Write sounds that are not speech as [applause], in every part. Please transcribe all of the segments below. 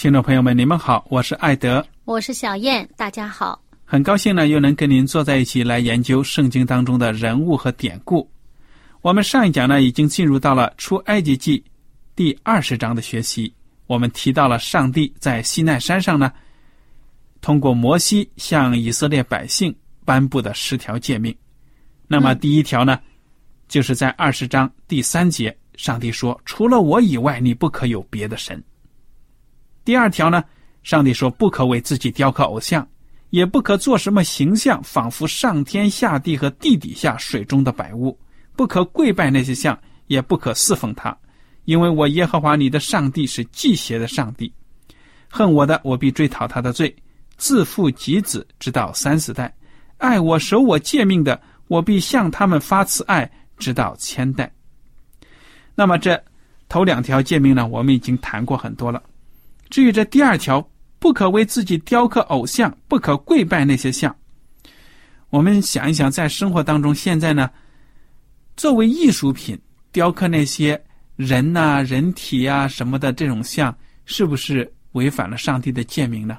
听众朋友们，你们好，我是艾德，我是小燕，大家好，很高兴呢，又能跟您坐在一起来研究圣经当中的人物和典故。我们上一讲呢，已经进入到了出埃及记第二十章的学习，我们提到了上帝在西奈山上呢，通过摩西向以色列百姓颁布的十条诫命。那么第一条呢，就是在二十章第三节，上帝说：“除了我以外，你不可有别的神。”第二条呢，上帝说不可为自己雕刻偶像，也不可做什么形象，仿佛上天下地和地底下水中的百物，不可跪拜那些像，也不可侍奉他，因为我耶和华你的上帝是祭邪的上帝，恨我的，我必追讨他的罪，自父及子，直到三四代；爱我守我诫命的，我必向他们发慈爱，直到千代。那么这头两条诫命呢，我们已经谈过很多了。至于这第二条，不可为自己雕刻偶像，不可跪拜那些像。我们想一想，在生活当中，现在呢，作为艺术品雕刻那些人呐、人体呀什么的这种像，是不是违反了上帝的诫命呢？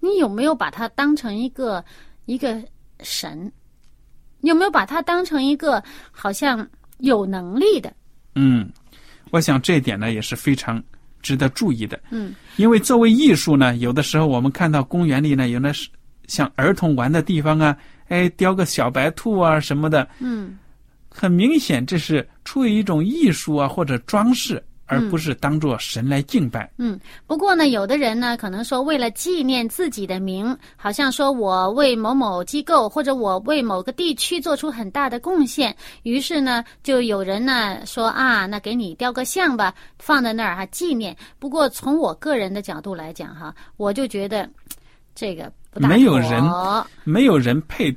你有没有把它当成一个一个神？有没有把它当成一个好像有能力的？嗯，我想这一点呢也是非常。值得注意的，嗯，因为作为艺术呢，有的时候我们看到公园里呢，有那是像儿童玩的地方啊，哎，雕个小白兔啊什么的，嗯，很明显这是出于一种艺术啊或者装饰。而不是当做神来敬拜。嗯，不过呢，有的人呢，可能说为了纪念自己的名，好像说我为某某机构或者我为某个地区做出很大的贡献，于是呢，就有人呢说啊，那给你雕个像吧，放在那儿哈纪念。不过从我个人的角度来讲哈，我就觉得这个不大没有人没有人配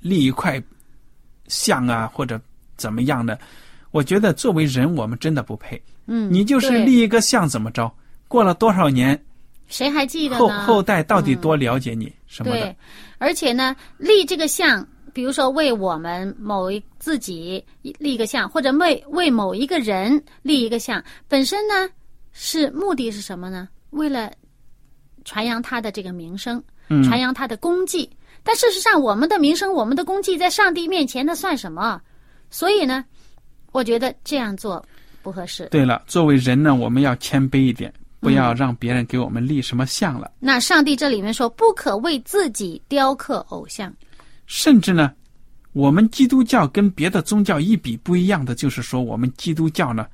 立一块像啊，或者怎么样的。我觉得作为人，我们真的不配。嗯，你就是立一个像怎么着？过了多少年，谁还记得后后代到底多了解你什么的？对，而且呢，立这个像，比如说为我们某一自己立一个像，或者为为某一个人立一个像，本身呢是目的是什么呢？为了传扬他的这个名声，传扬他的功绩。但事实上，我们的名声、我们的功绩在上帝面前那算什么？所以呢，我觉得这样做。不合适。对了，作为人呢，我们要谦卑一点，不要让别人给我们立什么像了。那上帝这里面说，不可为自己雕刻偶像。甚至呢，我们基督教跟别的宗教一比不一样的，就是说，我们基督教呢，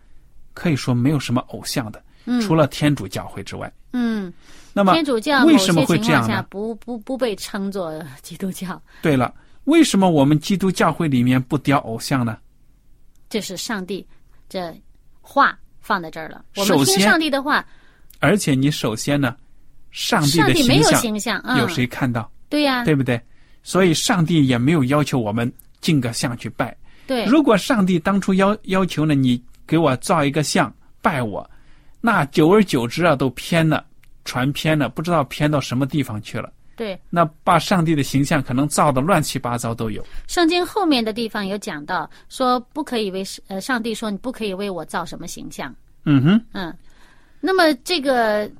可以说没有什么偶像的，除了天主教会之外。嗯，那么天主教为什么会这样呢？不不不被称作基督教。对了，为什么我们基督教会里面不雕偶像呢？这是上帝这。话放在这儿了，我们听上帝的话。而且你首先呢，上帝的形象有谁看到？对呀，对不对？所以上帝也没有要求我们敬个像去拜。对，如果上帝当初要要求呢，你给我造一个像拜我，那久而久之啊，都偏了，传偏了，不知道偏到什么地方去了。对，那把上帝的形象可能造的乱七八糟都有。圣经后面的地方有讲到，说不可以为呃，上帝说你不可以为我造什么形象。嗯哼，嗯，那么这个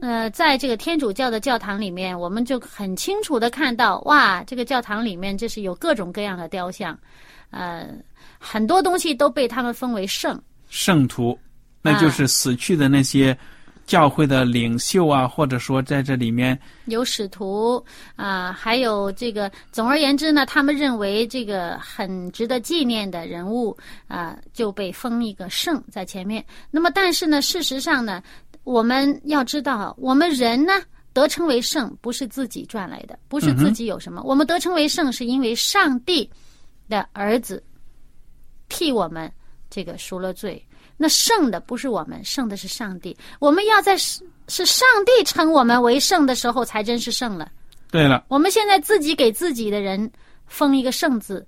呃，在这个天主教的教堂里面，我们就很清楚的看到，哇，这个教堂里面就是有各种各样的雕像，呃，很多东西都被他们分为圣。圣徒，那就是死去的那些教会的领袖啊，或者说在这里面有使徒啊、还有这个，总而言之呢，他们认为这个很值得纪念的人物啊、就被封一个圣在前面。那么，但是呢，事实上呢，我们要知道，我们人呢得称为圣，不是自己赚来的，不是自己有什么，我们得称为圣，是因为上帝的儿子替我们这个赎了罪。那圣的不是我们，圣的是上帝。我们要在是是上帝称我们为圣的时候，才真是圣了。对了，我们现在自己给自己的人封一个圣字，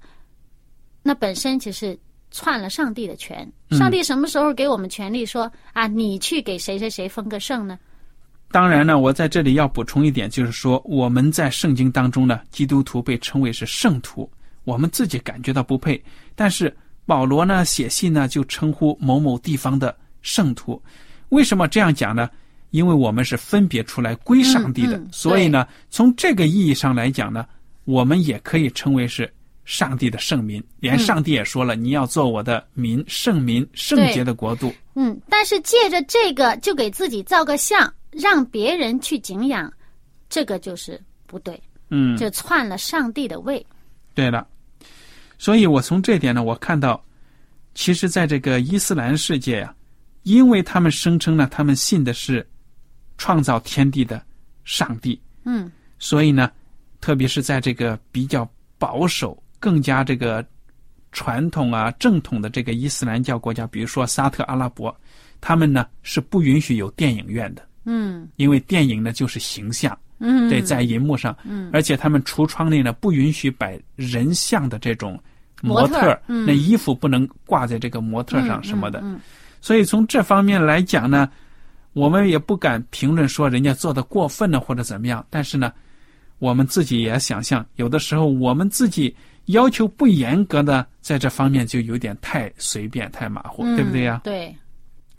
那本身就是篡了上帝的权。嗯上帝什么时候给我们权利说啊，你去给谁谁谁封个圣呢？当然呢，我在这里要补充一点，就是说我们在圣经当中呢，基督徒被称为是圣徒，我们自己感觉到不配，但是保罗呢写信呢就称呼某某地方的圣徒，为什么这样讲呢？因为我们是分别出来归上帝的，嗯嗯所以呢，从这个意义上来讲呢，我们也可以称为是上帝的圣民。连上帝也说了，你要做我的民，圣民，圣洁的国度。嗯，但是借着这个就给自己造个像，让别人去敬仰，这个就是不对，嗯，就篡了上帝的位。对了，所以我从这点呢，我看到，其实在这个伊斯兰世界呀、因为他们声称呢，他们信的是创造天地的上帝，嗯。所以呢，特别是在这个比较保守、更加这个传统啊、正统的这个伊斯兰教国家，比如说沙特阿拉伯，他们呢是不允许有电影院的，嗯。因为电影呢就是形象，嗯，对，在银幕上，嗯。而且他们橱窗内呢不允许摆人像的这种模模特那衣服不能挂在这个模特上什么的。嗯所以从这方面来讲呢，我们也不敢评论说人家做的过分了或者怎么样。但是呢，我们自己也想象，有的时候我们自己要求不严格的，在这方面就有点太随便、太马虎，嗯对不对呀？对，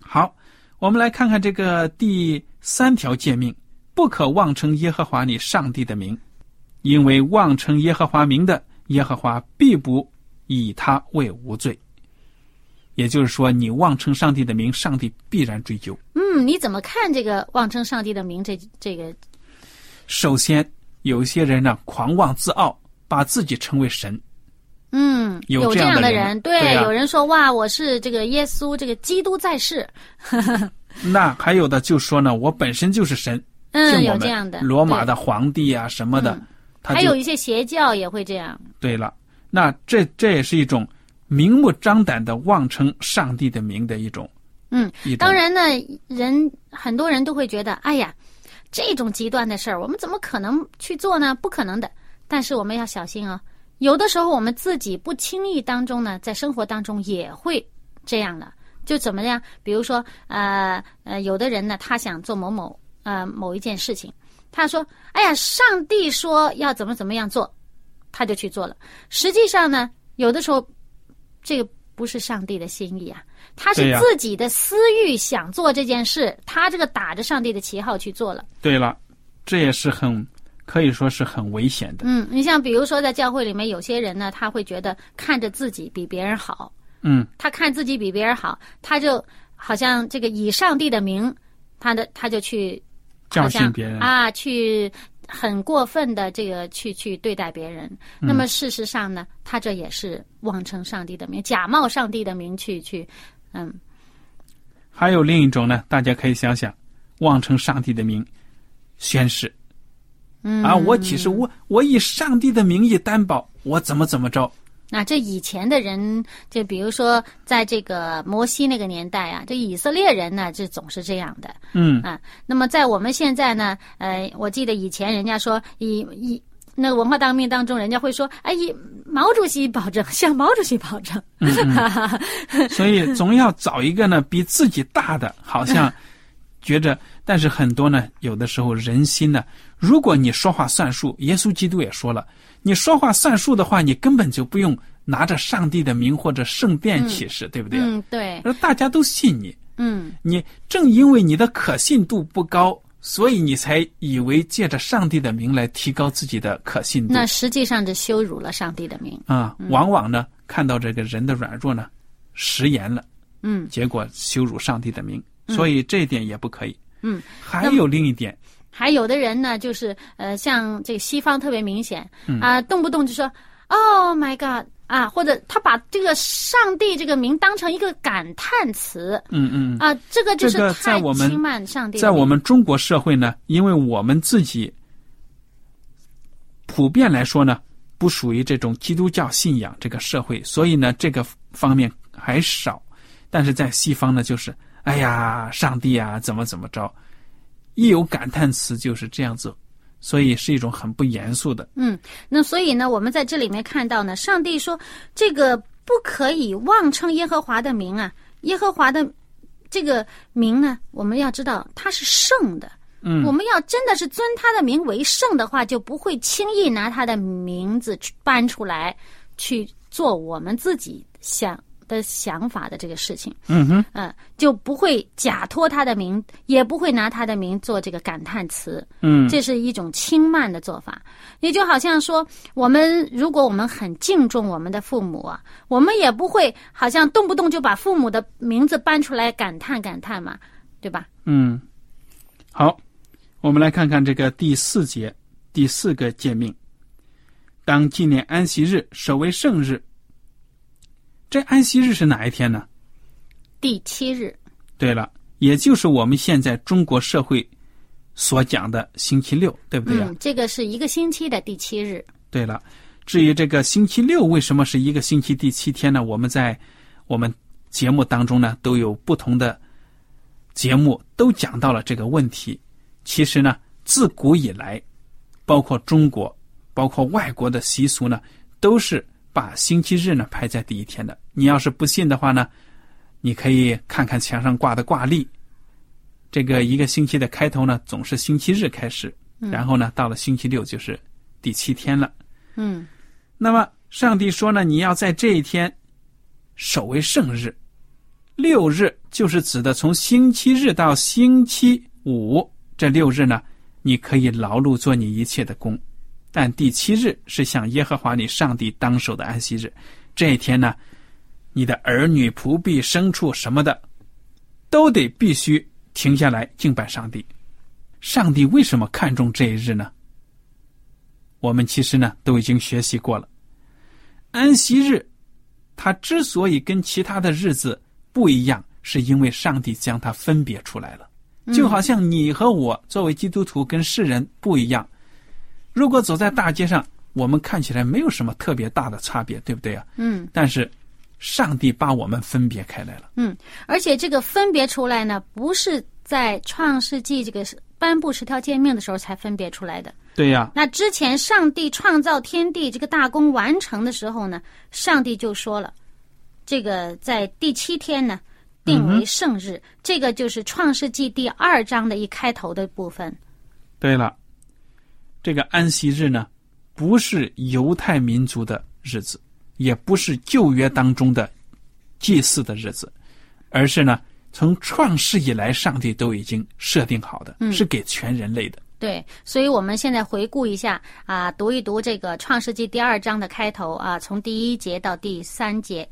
好，我们来看看这个第三条诫命：不可妄称耶和华你上帝的名，因为妄称耶和华名的，耶和华必不以他为无罪。也就是说，你妄称上帝的名，上帝必然追究。嗯，你怎么看这个妄称上帝的名这这个？首先，有一些人呢狂妄自傲，把自己称为神。嗯，有这这样的人对，有人说哇，我是这个耶稣，这个基督在世，[laughs] 那还有的就说呢，我本身就是神，嗯，有这样的罗马的皇帝啊什么的，还有一些邪教也会这样。对了，那这这也是一种明目张胆的妄称上帝的名的一种，嗯，当然呢，人很多人都会觉得，哎呀，这种极端的事儿，我们怎么可能去做呢？不可能的。但是我们要小心啊、有的时候我们自己不轻易当中呢，在生活当中也会这样的。就怎么样？比如说，呃呃，有的人呢，他想做某某呃某一件事情，他说：“哎呀，上帝说要怎么怎么样做，他就去做了。”实际上呢，有的时候这个不是上帝的心意啊，他是自己的私欲想做这件事，他这个打着上帝的旗号去做了。对了，这也是很可以说是很危险的。嗯，你像比如说在教会里面，有些人呢，他会觉得看着自己比别人好，嗯，他看自己比别人好，他就好像这个以上帝的名，他的他就去教训别人，啊，去很过分的这个去去对待别人。嗯那么事实上呢，他这也是妄称上帝的名，假冒上帝的名去去，嗯，还有另一种呢，大家可以想想，妄称上帝的名，宣誓。嗯啊，我其实我我以上帝的名义担保，我怎么怎么着，那这以前的人，就比如说在这个摩西那个年代啊，这以色列人呢，这总是这样的嗯，啊。那么在我们现在呢，呃，我记得以前人家说以以那个文化大革命当中，人家会说：“哎，毛主席保证，向毛主席保证。嗯” [laughs] 所以总要找一个呢比自己大的，好像 [laughs] 觉着。但是很多呢，有的时候人心呢，如果你说话算数，耶稣基督也说了，你说话算数的话，你根本就不用拿着上帝的名或者圣殿启示，对不对？嗯，对。而大家都信你。嗯。你正因为你的可信度不高。所以你才以为借着上帝的名来提高自己的可信度，那实际上是羞辱了上帝的名啊！往往呢，看到这个人的软弱呢，食言了，嗯，结果羞辱上帝的名，所以这一点也不可以。嗯，还有另一点，还有的人呢，就是呃，像这个西方特别明显啊，动不动就说 “Oh my God”。啊，或者他把这个上帝这个名当成一个感叹词，嗯嗯，啊，这个就是太轻慢上帝。在我们中国社会呢，因为我们自己普遍来说呢，不属于这种基督教信仰这个社会，所以呢，这个方面还少。但是在西方呢，就是哎呀，上帝啊，怎么怎么着，一有感叹词就是这样子。所以是一种很不严肃的。嗯，那所以呢，我们在这里面看到呢，上帝说这个不可以妄称耶和华的名啊，耶和华的这个名呢，我们要知道他是圣的。嗯，我们要真的是尊他的名为圣的话，就不会轻易拿他的名字搬出来去做我们自己想。的想法的这个事情，嗯哼，嗯，就不会假托他的名，也不会拿他的名做这个感叹词，嗯，这是一种轻慢的做法。也就好像说，我们如果我们很敬重我们的父母啊，我们也不会好像动不动就把父母的名字搬出来感叹感叹嘛，对吧？嗯，好，我们来看看这个第四节第四个诫命：当纪念安息日，守为圣日。这安息日是哪一天呢？第七日。对了，也就是我们现在中国社会所讲的星期六，对不对啊？这个是一个星期的第七日。对了，至于这个星期六为什么是一个星期第七天呢？我们在我们节目当中呢都有不同的节目都讲到了这个问题。其实呢，自古以来，包括中国，包括外国的习俗呢，都是。把星期日呢排在第一天的，你要是不信的话呢，你可以看看墙上挂的挂历。这个一个星期的开头呢，总是星期日开始，然后呢，到了星期六就是第七天了。嗯，那么上帝说呢，你要在这一天守为圣日，六日就是指的从星期日到星期五这六日呢，你可以劳碌做你一切的工。但第七日是向耶和华你上帝当守的安息日，这一天呢，你的儿女、仆婢、牲畜什么的，都得必须停下来敬拜上帝。上帝为什么看重这一日呢？我们其实呢都已经学习过了。安息日，它之所以跟其他的日子不一样，是因为上帝将它分别出来了。就好像你和我作为基督徒跟世人不一样。如果走在大街上，我们看起来没有什么特别大的差别，对不对啊？嗯。但是，上帝把我们分别开来了。嗯，而且这个分别出来呢，不是在创世纪这个颁布十条诫命的时候才分别出来的。对呀。那之前，上帝创造天地这个大功完成的时候呢，上帝就说了，这个在第七天呢，定为圣日。这个就是创世纪第二章的一开头的部分。对了。这个安息日呢，不是犹太民族的日子，也不是旧约当中的祭祀的日子，而是呢，从创世以来，上帝都已经设定好的，是给全人类的。对，所以我们现在回顾一下啊，读一读这个创世纪第二章的开头啊，从第一节到第三节，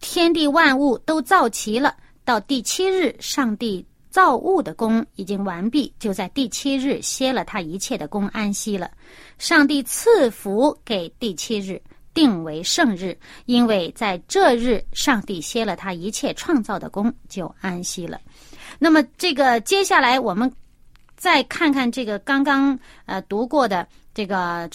天地万物都造齐了，到第七日，上帝。造物的功已经完毕，就在第七日歇了他一切的功，安息了。上帝赐福给第七日，定为圣日，因为在这日，上帝歇了他一切创造的功，就安息了。那么，这个接下来我们再看看这个刚刚呃读过的这个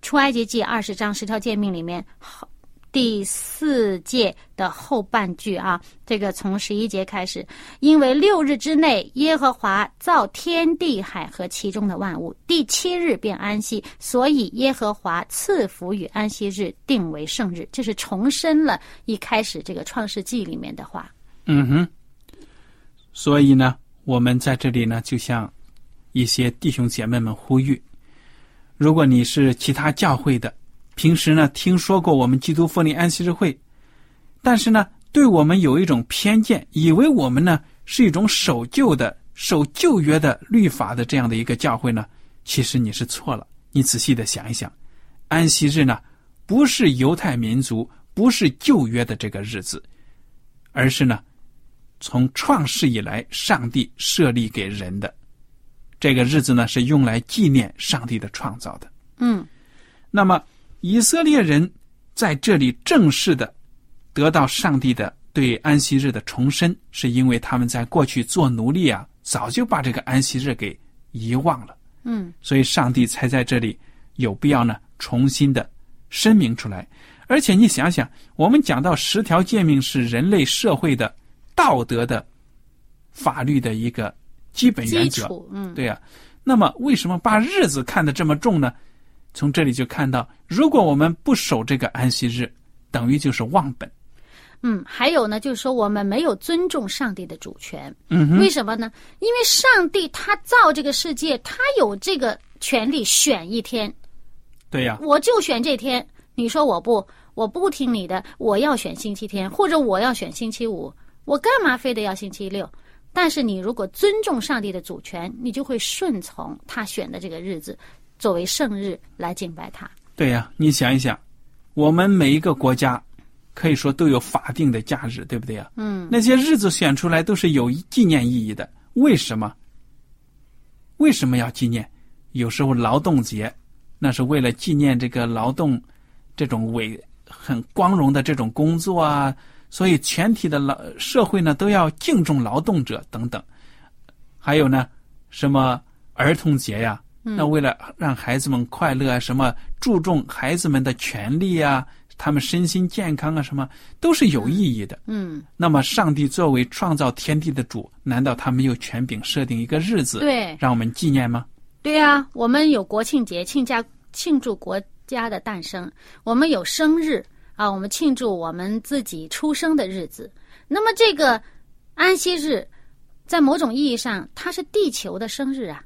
出埃及记二十章十条诫命里面，好第四届的后半句啊，这个从十一节开始，因为六日之内，耶和华造天地海和其中的万物，第七日便安息，所以耶和华赐福与安息日，定为圣日。这是重申了一开始这个创世纪里面的话。嗯哼。所以呢，我们在这里呢，就向一些弟兄姐妹们呼吁：如果你是其他教会的。平时呢，听说过我们基督复临安息日会，但是呢，对我们有一种偏见，以为我们呢是一种守旧的、守旧约的律法的这样的一个教会呢。其实你是错了。你仔细的想一想，安息日呢，不是犹太民族，不是旧约的这个日子，而是呢，从创世以来上帝设立给人的这个日子呢，是用来纪念上帝的创造的。嗯，那么。以色列人在这里正式的得到上帝的对安息日的重申，是因为他们在过去做奴隶啊，早就把这个安息日给遗忘了。嗯，所以上帝才在这里有必要呢，重新的声明出来。而且你想想，我们讲到十条诫命是人类社会的道德的法律的一个基本原则，嗯，对呀。那么为什么把日子看得这么重呢？从这里就看到，如果我们不守这个安息日，等于就是忘本。嗯，还有呢，就是说我们没有尊重上帝的主权。嗯，为什么呢？因为上帝他造这个世界，他有这个权利选一天。对呀，我就选这天。你说我不，我不听你的，我要选星期天，或者我要选星期五，我干嘛非得要星期六？但是你如果尊重上帝的主权，你就会顺从他选的这个日子。作为圣日来敬拜他，对呀，你想一想，我们每一个国家可以说都有法定的假日，对不对呀？嗯，那些日子选出来都是有纪念意义的。为什么？为什么要纪念？有时候劳动节，那是为了纪念这个劳动这种伟很光荣的这种工作啊，所以全体的劳社会呢都要敬重劳动者等等。还有呢，什么儿童节呀？那为了让孩子们快乐啊，什么注重孩子们的权利啊，他们身心健康啊，什么都是有意义的。嗯，那么上帝作为创造天地的主，难道他没有权柄设定一个日子，对，让我们纪念吗？对呀，我们有国庆节，庆家庆祝国家的诞生；我们有生日啊，我们庆祝我们自己出生的日子。那么这个安息日，在某种意义上，它是地球的生日啊。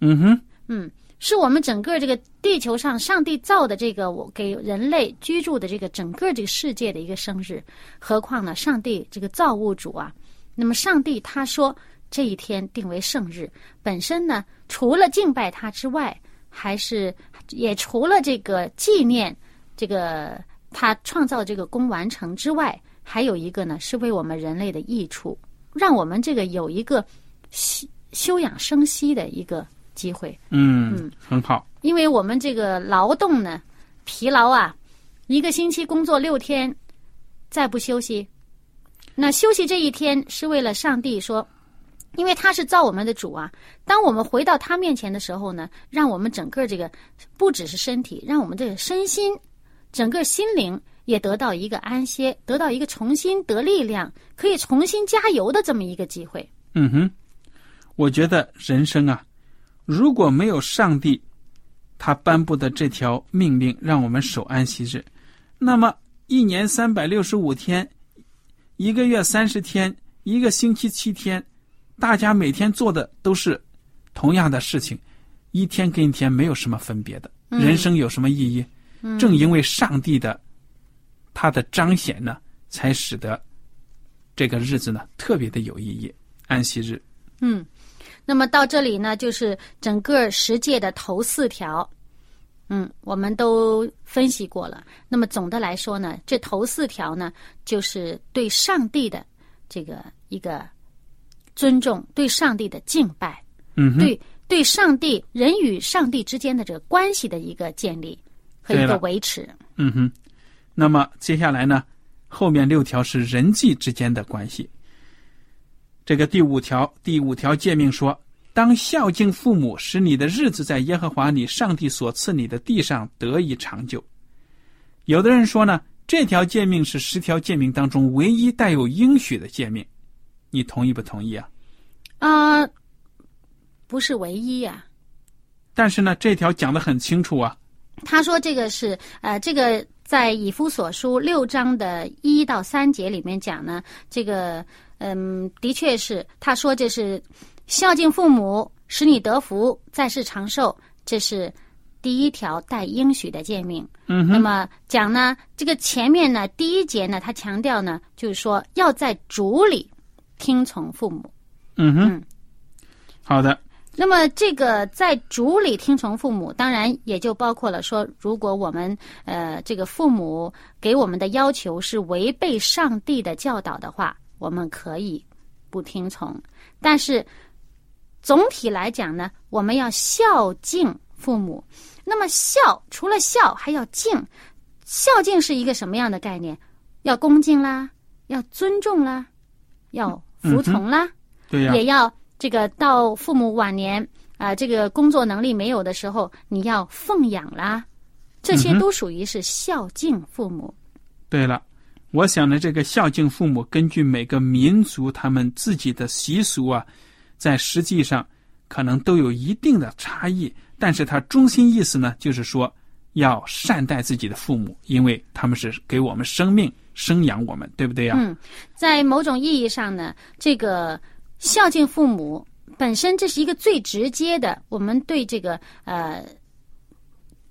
嗯哼。嗯，是我们整个这个地球上上帝造的这个我给人类居住的这个整个这个世界的一个生日，何况呢，上帝这个造物主啊，那么上帝他说这一天定为圣日，本身呢，除了敬拜他之外，还是也除了这个纪念这个他创造这个功完成之外，还有一个呢，是为我们人类的益处，让我们这个有一个休休养生息的一个。机会，嗯，很好。因为我们这个劳动呢，疲劳啊，一个星期工作六天，再不休息，那休息这一天是为了上帝说，因为他是造我们的主啊。当我们回到他面前的时候呢，让我们整个这个不只是身体，让我们这个身心，整个心灵也得到一个安歇，得到一个重新得力量，可以重新加油的这么一个机会。嗯哼，我觉得人生啊。如果没有上帝，他颁布的这条命令让我们守安息日，那么一年三百六十五天，一个月三十天，一个星期七天，大家每天做的都是同样的事情，一天跟一天没有什么分别的，人生有什么意义？正因为上帝的他的彰显呢，才使得这个日子呢特别的有意义。安息日，嗯。那么到这里呢，就是整个十诫的头四条，嗯，我们都分析过了。那么总的来说呢，这头四条呢，就是对上帝的这个一个尊重，对上帝的敬拜，嗯，对对上帝人与上帝之间的这个关系的一个建立和一个维持。嗯哼，那么接下来呢，后面六条是人际之间的关系。这个第五条，第五条诫命说：“当孝敬父母，使你的日子在耶和华你上帝所赐你的地上得以长久。”有的人说呢，这条诫命是十条诫命当中唯一带有应许的诫命，你同意不同意啊？啊、不是唯一呀、但是呢，这条讲的很清楚啊。他说这个是呃，这个在以夫所书六章的一到三节里面讲呢，这个嗯，的确是他说这是孝敬父母，使你得福，在世长寿，这是第一条带应许的诫命。嗯哼，那么讲呢，这个前面呢，第一节呢，他强调呢，就是说要在主里听从父母。嗯哼，嗯。好的，那么这个在主里听从父母，当然也就包括了说，如果我们呃这个父母给我们的要求是违背上帝的教导的话，我们可以不听从。但是总体来讲呢，我们要孝敬父母。那么孝除了孝还要敬，孝敬是一个什么样的概念？要恭敬啦，要尊重啦，要服从啦。对呀、也要这个到父母晚年啊、这个工作能力没有的时候，你要奉养啦，这些都属于是孝敬父母。对了，我想呢，这个孝敬父母，根据每个民族他们自己的习俗啊，在实际上可能都有一定的差异，但是它中心意思呢，就是说要善待自己的父母，因为他们是给我们生命生养我们，对不对呀、嗯，在某种意义上呢，这个孝敬父母本身这是一个最直接的，我们对这个呃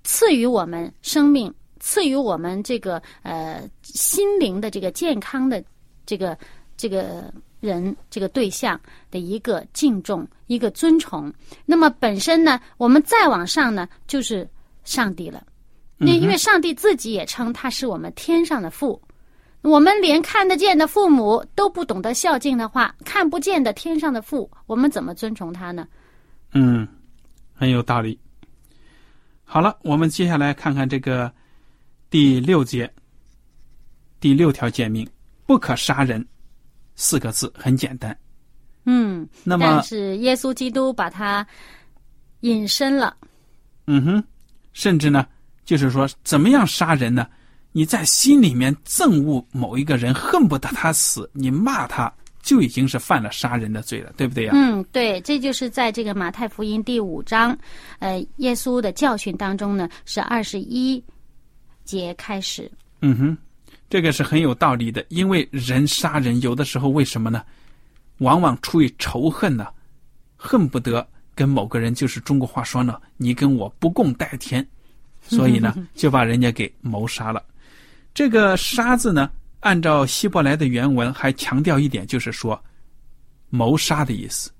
赐予我们生命、赐予我们这个呃心灵的这个健康的这个这个人这个对象的一个敬重、一个尊崇。那么本身呢，我们再往上呢，就是上帝了。那因为上帝自己也称他是我们天上的父，我们连看得见的父母都不懂得孝敬的话，看不见的天上的父，我们怎么尊崇他呢？嗯，很有道理。好了，我们接下来看看这个第六节，第六条诫命：不可杀人。四个字很简单。嗯，那么但，是耶稣基督把它引申了。嗯哼，甚至呢，就是说，怎么样杀人呢？你在心里面憎恶某一个人，恨不得他死，你骂他，就已经是犯了杀人的罪了，对不对呀、嗯，对，这就是在这个马太福音第五章，呃，耶稣的教训当中呢，是二十一节开始。嗯哼，这个是很有道理的，因为人杀人有的时候为什么呢？往往出于仇恨呢，恨不得跟某个人，就是中国话说呢，你跟我不共戴天，[laughs] 所以呢，就把人家给谋杀了。这个“杀”字呢，按照希伯来的原文还强调一点，就是说谋杀的意思。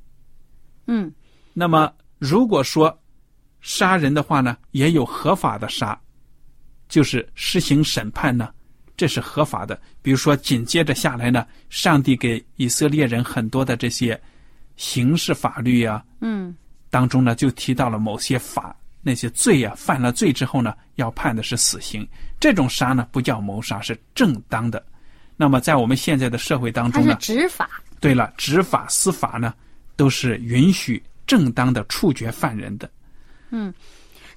嗯那么如果说杀人的话呢，也有合法的杀，就是实行审判呢，这是合法的。比如说紧接着下来呢，上帝给以色列人很多的这些刑事法律啊嗯当中呢，就提到了某些法那些罪啊，犯了罪之后呢，要判的是死刑。这种杀呢，不叫谋杀，是正当的。那么在我们现在的社会当中呢，执法。对了，执法、司法呢，都是允许正当的处决犯人的。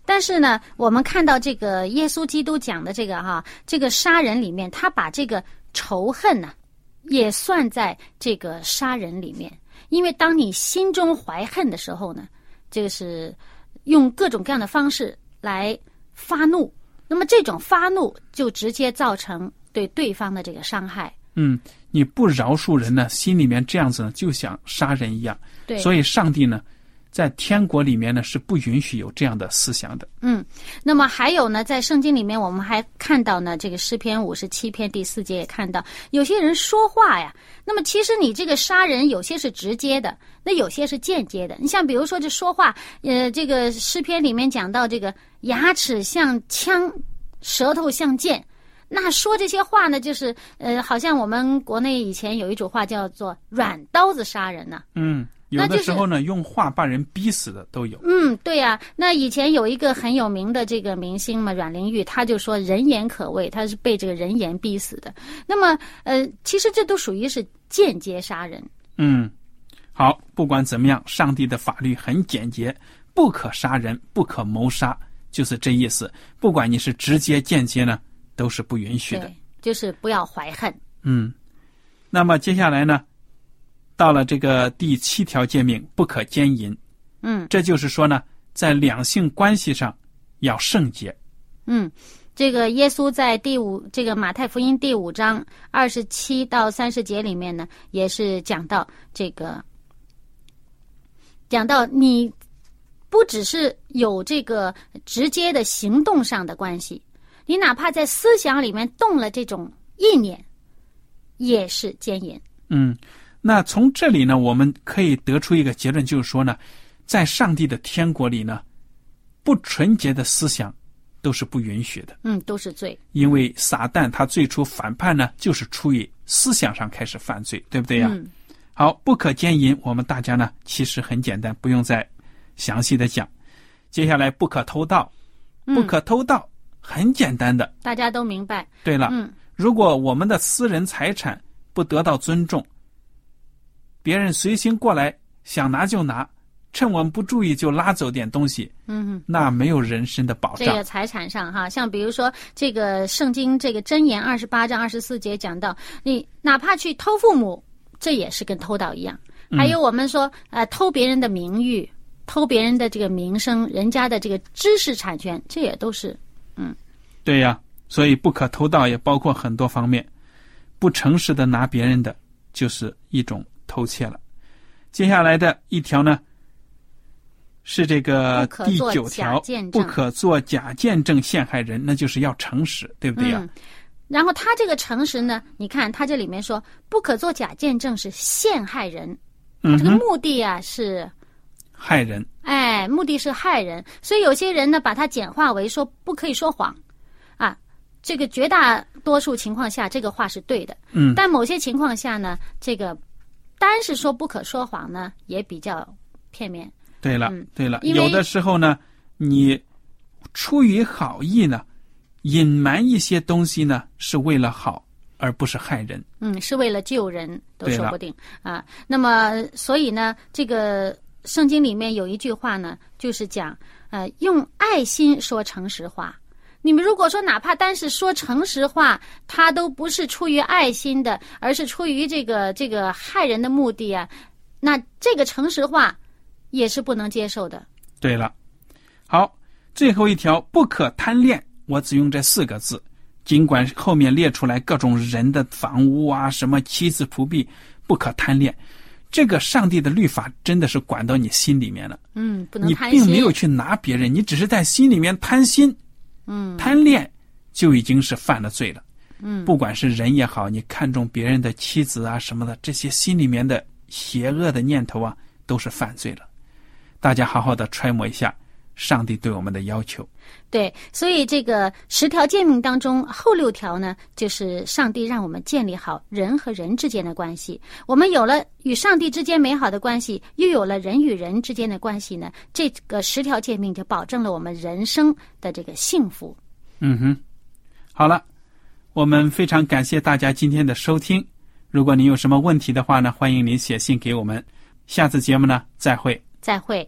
但是呢，我们看到这个耶稣基督讲的这个哈，这个杀人里面，他把这个仇恨呢，也算在这个杀人里面。因为当你心中怀恨的时候呢，这个是用各种各样的方式来发怒，那么这种发怒就直接造成对对方的这个伤害。嗯，你不饶恕人呢，心里面这样子呢，就想杀人一样。对，所以上帝呢，在天国里面呢，是不允许有这样的思想的。嗯，那么还有呢，在圣经里面，我们还看到呢，这个诗篇五十七篇第四节也看到，有些人说话呀，那么其实你这个杀人有些是直接的，那有些是间接的。你像比如说这说话，呃，这个诗篇里面讲到这个牙齿像枪，舌头像剑。那说这些话呢，就是呃，好像我们国内以前有一种话叫做“软刀子杀人”呢。嗯，有的时候呢，用话把人逼死的都有。嗯，对呀、那以前有一个很有名的这个明星嘛，阮玲玉，他就说人言可畏，他是被这个人言逼死的。那么，呃，其实这都属于是间接杀人。嗯，好，不管怎么样，上帝的法律很简洁，不可杀人，不可谋杀，就是这意思。不管你是直接间接呢，都是不允许的。就是不要怀恨。嗯，那么接下来呢，到了这个第七条诫命，不可奸淫。嗯这就是说呢，在两性关系上要圣洁。嗯，这个耶稣在第五这个马太福音第五章二十七到三十节里面呢，也是讲到这个，讲到你不只是有这个直接的行动上的关系，你哪怕在思想里面动了这种意念，也是奸淫。嗯，那从这里呢，我们可以得出一个结论，就是说呢，在上帝的天国里呢，不纯洁的思想都是不允许的，嗯，都是罪。因为撒旦他最初反叛呢，就是出于思想上开始犯罪，对不对呀？嗯好，不可奸淫，我们大家呢其实很简单，不用再详细的讲。接下来不可偷盗，不可偷盗，很简单的。大家都明白。对了，嗯如果我们的私人财产不得到尊重，别人随心过来想拿就拿，趁我们不注意就拉走点东西，嗯，那没有人身的保障。这个财产上哈，像比如说这个圣经这个箴言二十八章二十四节讲到，你哪怕去偷父母，这也是跟偷盗一样。还有我们说呃偷别人的名誉，偷别人的这个名声，人家的这个知识产权，这也都是嗯对呀，所以不可偷盗也包括很多方面，不诚实的拿别人的，就是一种偷窃了。接下来的一条呢，是这个第九条见，不可做假见证陷害人，那就是要诚实，对不对呀？嗯。然后他这个诚实呢，你看他这里面说不可做假见证是陷害人，这个目的啊是害人，哎，目的是害人，所以有些人呢把它简化为说不可以说谎，啊，这个绝大多数情况下这个话是对的，嗯。但某些情况下呢，这个单是说不可说谎呢也比较片面，对了，嗯对了，有的时候呢，你出于好意呢，隐瞒一些东西呢，是为了好，而不是害人。嗯，是为了救人都说不定啊。那么所以呢，这个圣经里面有一句话呢，就是讲呃用爱心说诚实话。你们如果说哪怕单是说诚实话，他都不是出于爱心的，而是出于这个这个害人的目的啊，那这个诚实话也是不能接受的。对了，好，最后一条不可贪恋，我只用这四个字。尽管后面列出来各种人的房屋啊，什么妻子仆婢，不可贪恋。这个上帝的律法真的是管到你心里面了，嗯，不能你贪心。并没有去拿别人，你只是在心里面贪心，嗯贪恋就已经是犯了罪了。嗯不管是人也好，你看中别人的妻子啊什么的，这些心里面的邪恶的念头啊，都是犯罪了。大家好好的揣摩一下上帝对我们的要求。对，所以这个十条诫命当中，后六条呢，就是上帝让我们建立好人和人之间的关系。我们有了与上帝之间美好的关系，又有了人与人之间的关系呢，这个十条诫命就保证了我们人生的这个幸福。嗯哼，好了，我们非常感谢大家今天的收听。如果您有什么问题的话呢，欢迎您写信给我们。下次节目呢，再会。再会。